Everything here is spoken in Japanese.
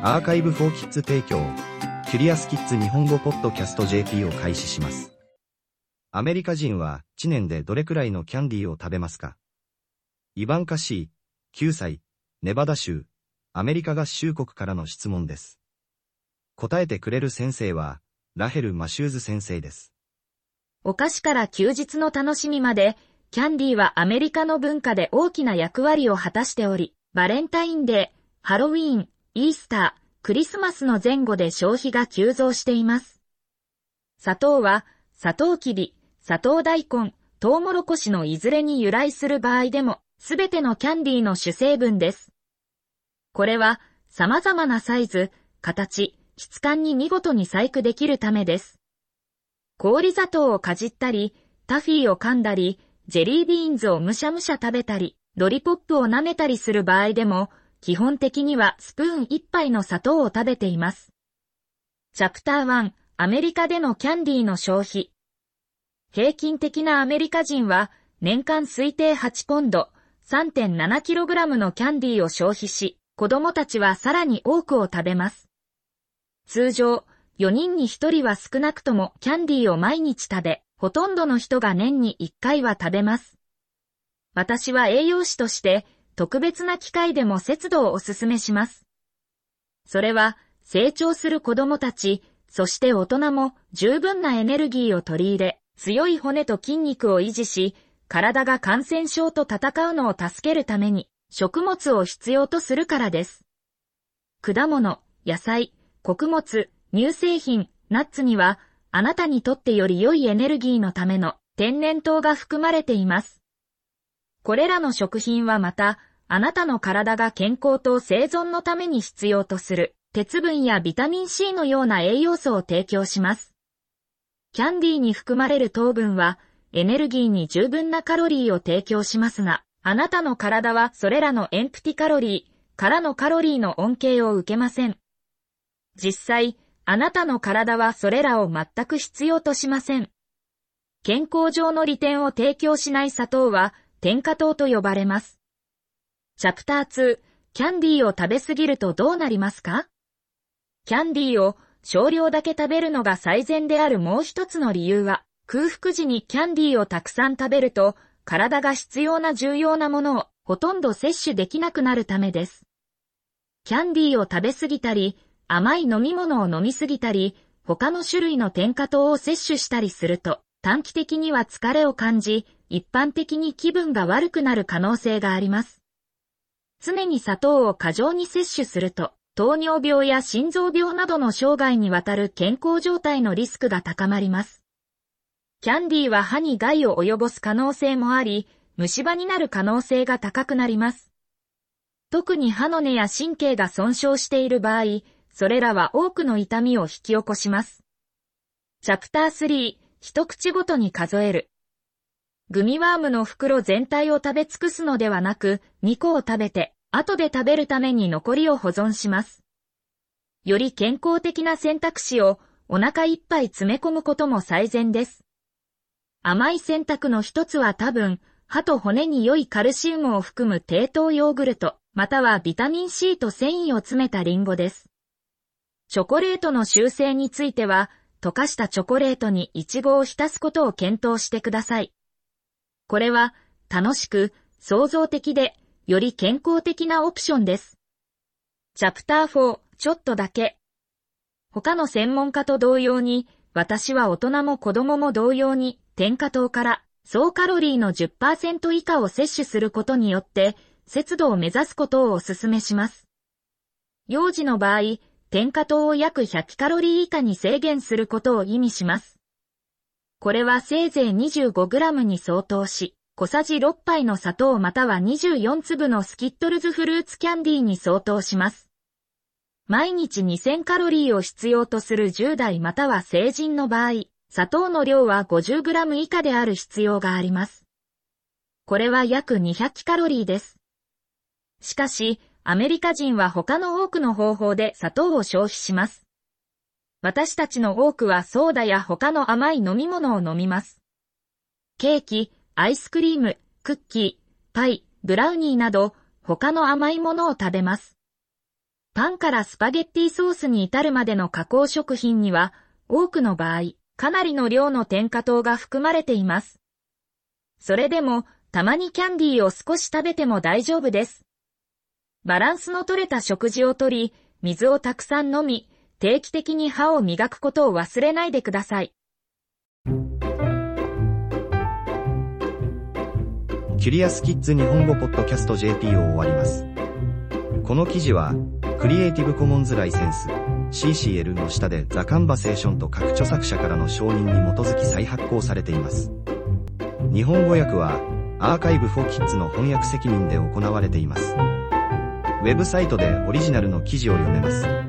アーカイブフォーキッズ提供、キュリアスキッズ日本語ポッドキャスト JP を開始します。アメリカ人は1年でどれくらいのキャンディーを食べますか？イバンカシー、9歳、ネバダ州、アメリカ合衆国からの質問です。答えてくれる先生は、ラヘル・マシューズ先生です。お菓子から休日の楽しみまで、キャンディーはアメリカの文化で大きな役割を果たしており、バレンタインデー、ハロウィーン、イースター、クリスマスの前後で消費が急増しています。砂糖は、砂糖きび、砂糖大根、トウモロコシのいずれに由来する場合でも、すべてのキャンディーの主成分です。これは、様々なサイズ、形、質感に見事に細工できるためです。氷砂糖をかじったり、タフィーを噛んだり、ジェリービーンズをむしゃむしゃ食べたり、ロリポップを舐めたりする場合でも、基本的にはスプーン1杯の砂糖を食べています。チャプター1、アメリカでのキャンディーの消費。平均的なアメリカ人は、年間推定8ポンド、3.7kg のキャンディーを消費し、子供たちはさらに多くを食べます。通常、4人に1人は少なくともキャンディーを毎日食べ、ほとんどの人が年に1回は食べます。私は栄養士として、特別な機会でも節度をお勧めします。それは、成長する子供たち、そして大人も十分なエネルギーを取り入れ、強い骨と筋肉を維持し、体が感染症と戦うのを助けるために、食物を必要とするからです。果物、野菜、穀物、乳製品、ナッツには、あなたにとってより良いエネルギーのための天然痘が含まれています。これらの食品はまた、あなたの体が健康と生存のために必要とする鉄分やビタミン C のような栄養素を提供します。キャンディーに含まれる糖分はエネルギーに十分なカロリーを提供しますが、あなたの体はそれらのエンプティカロリーからのカロリーの恩恵を受けません。実際、あなたの体はそれらを全く必要としません。健康上の利点を提供しない砂糖は添加糖と呼ばれます。チャプター2、キャンディーを食べ過ぎるとどうなりますか？キャンディーを少量だけ食べるのが最善であるもう一つの理由は、空腹時にキャンディーをたくさん食べると、体が必要な重要なものをほとんど摂取できなくなるためです。キャンディーを食べ過ぎたり、甘い飲み物を飲み過ぎたり、他の種類の添加糖を摂取したりすると、短期的には疲れを感じ、一般的に気分が悪くなる可能性があります。常に砂糖を過剰に摂取すると、糖尿病や心臓病などの生涯にわたる健康状態のリスクが高まります。キャンディーは歯に害を及ぼす可能性もあり、虫歯になる可能性が高くなります。特に歯の根や神経が損傷している場合、それらは多くの痛みを引き起こします。チャプター3、一口ごとに数える。グミワームの袋全体を食べ尽くすのではなく、2個を食べて、後で食べるために残りを保存します。より健康的な選択肢をお腹いっぱい詰め込むことも最善です。甘い選択の一つは多分、歯と骨に良いカルシウムを含む低糖ヨーグルト、またはビタミン C と繊維を詰めたリンゴです。チョコレートの修正については、溶かしたチョコレートにイチゴを浸すことを検討してください。これは、楽しく、創造的で、より健康的なオプションです。チャプター4、ちょっとだけ。他の専門家と同様に、私は大人も子供も同様に、添加糖から、総カロリーの10%以下を摂取することによって、節度を目指すことをお勧めします。幼児の場合、添加糖を約100カロリー以下に制限することを意味します。これはせいぜい 25g に相当し、小さじ6杯の砂糖または24粒のスキットルズフルーツキャンディーに相当します。毎日2000カロリーを必要とする10代または成人の場合、砂糖の量は 50g 以下である必要があります。これは約200カロリーです。しかし、アメリカ人は他の多くの方法で砂糖を消費します。私たちの多くはソーダや他の甘い飲み物を飲みます。ケーキ、アイスクリーム、クッキー、パイ、ブラウニーなど他の甘いものを食べます。パンからスパゲッティソースに至るまでの加工食品には、多くの場合、かなりの量の添加糖が含まれています。それでも、たまにキャンディーを少し食べても大丈夫です。バランスの取れた食事をとり、水をたくさん飲み、定期的に歯を磨くことを忘れないでください。キュリアスキッズ日本語ポッドキャスト JP を終わります。この記事は、クリエイティブコモンズライセンス CCL の下でザ・カンバセーションと各著作者からの承認に基づき再発行されています。日本語訳は、アーカイブフォーキッズの翻訳責任で行われています。ウェブサイトでオリジナルの記事を読めます。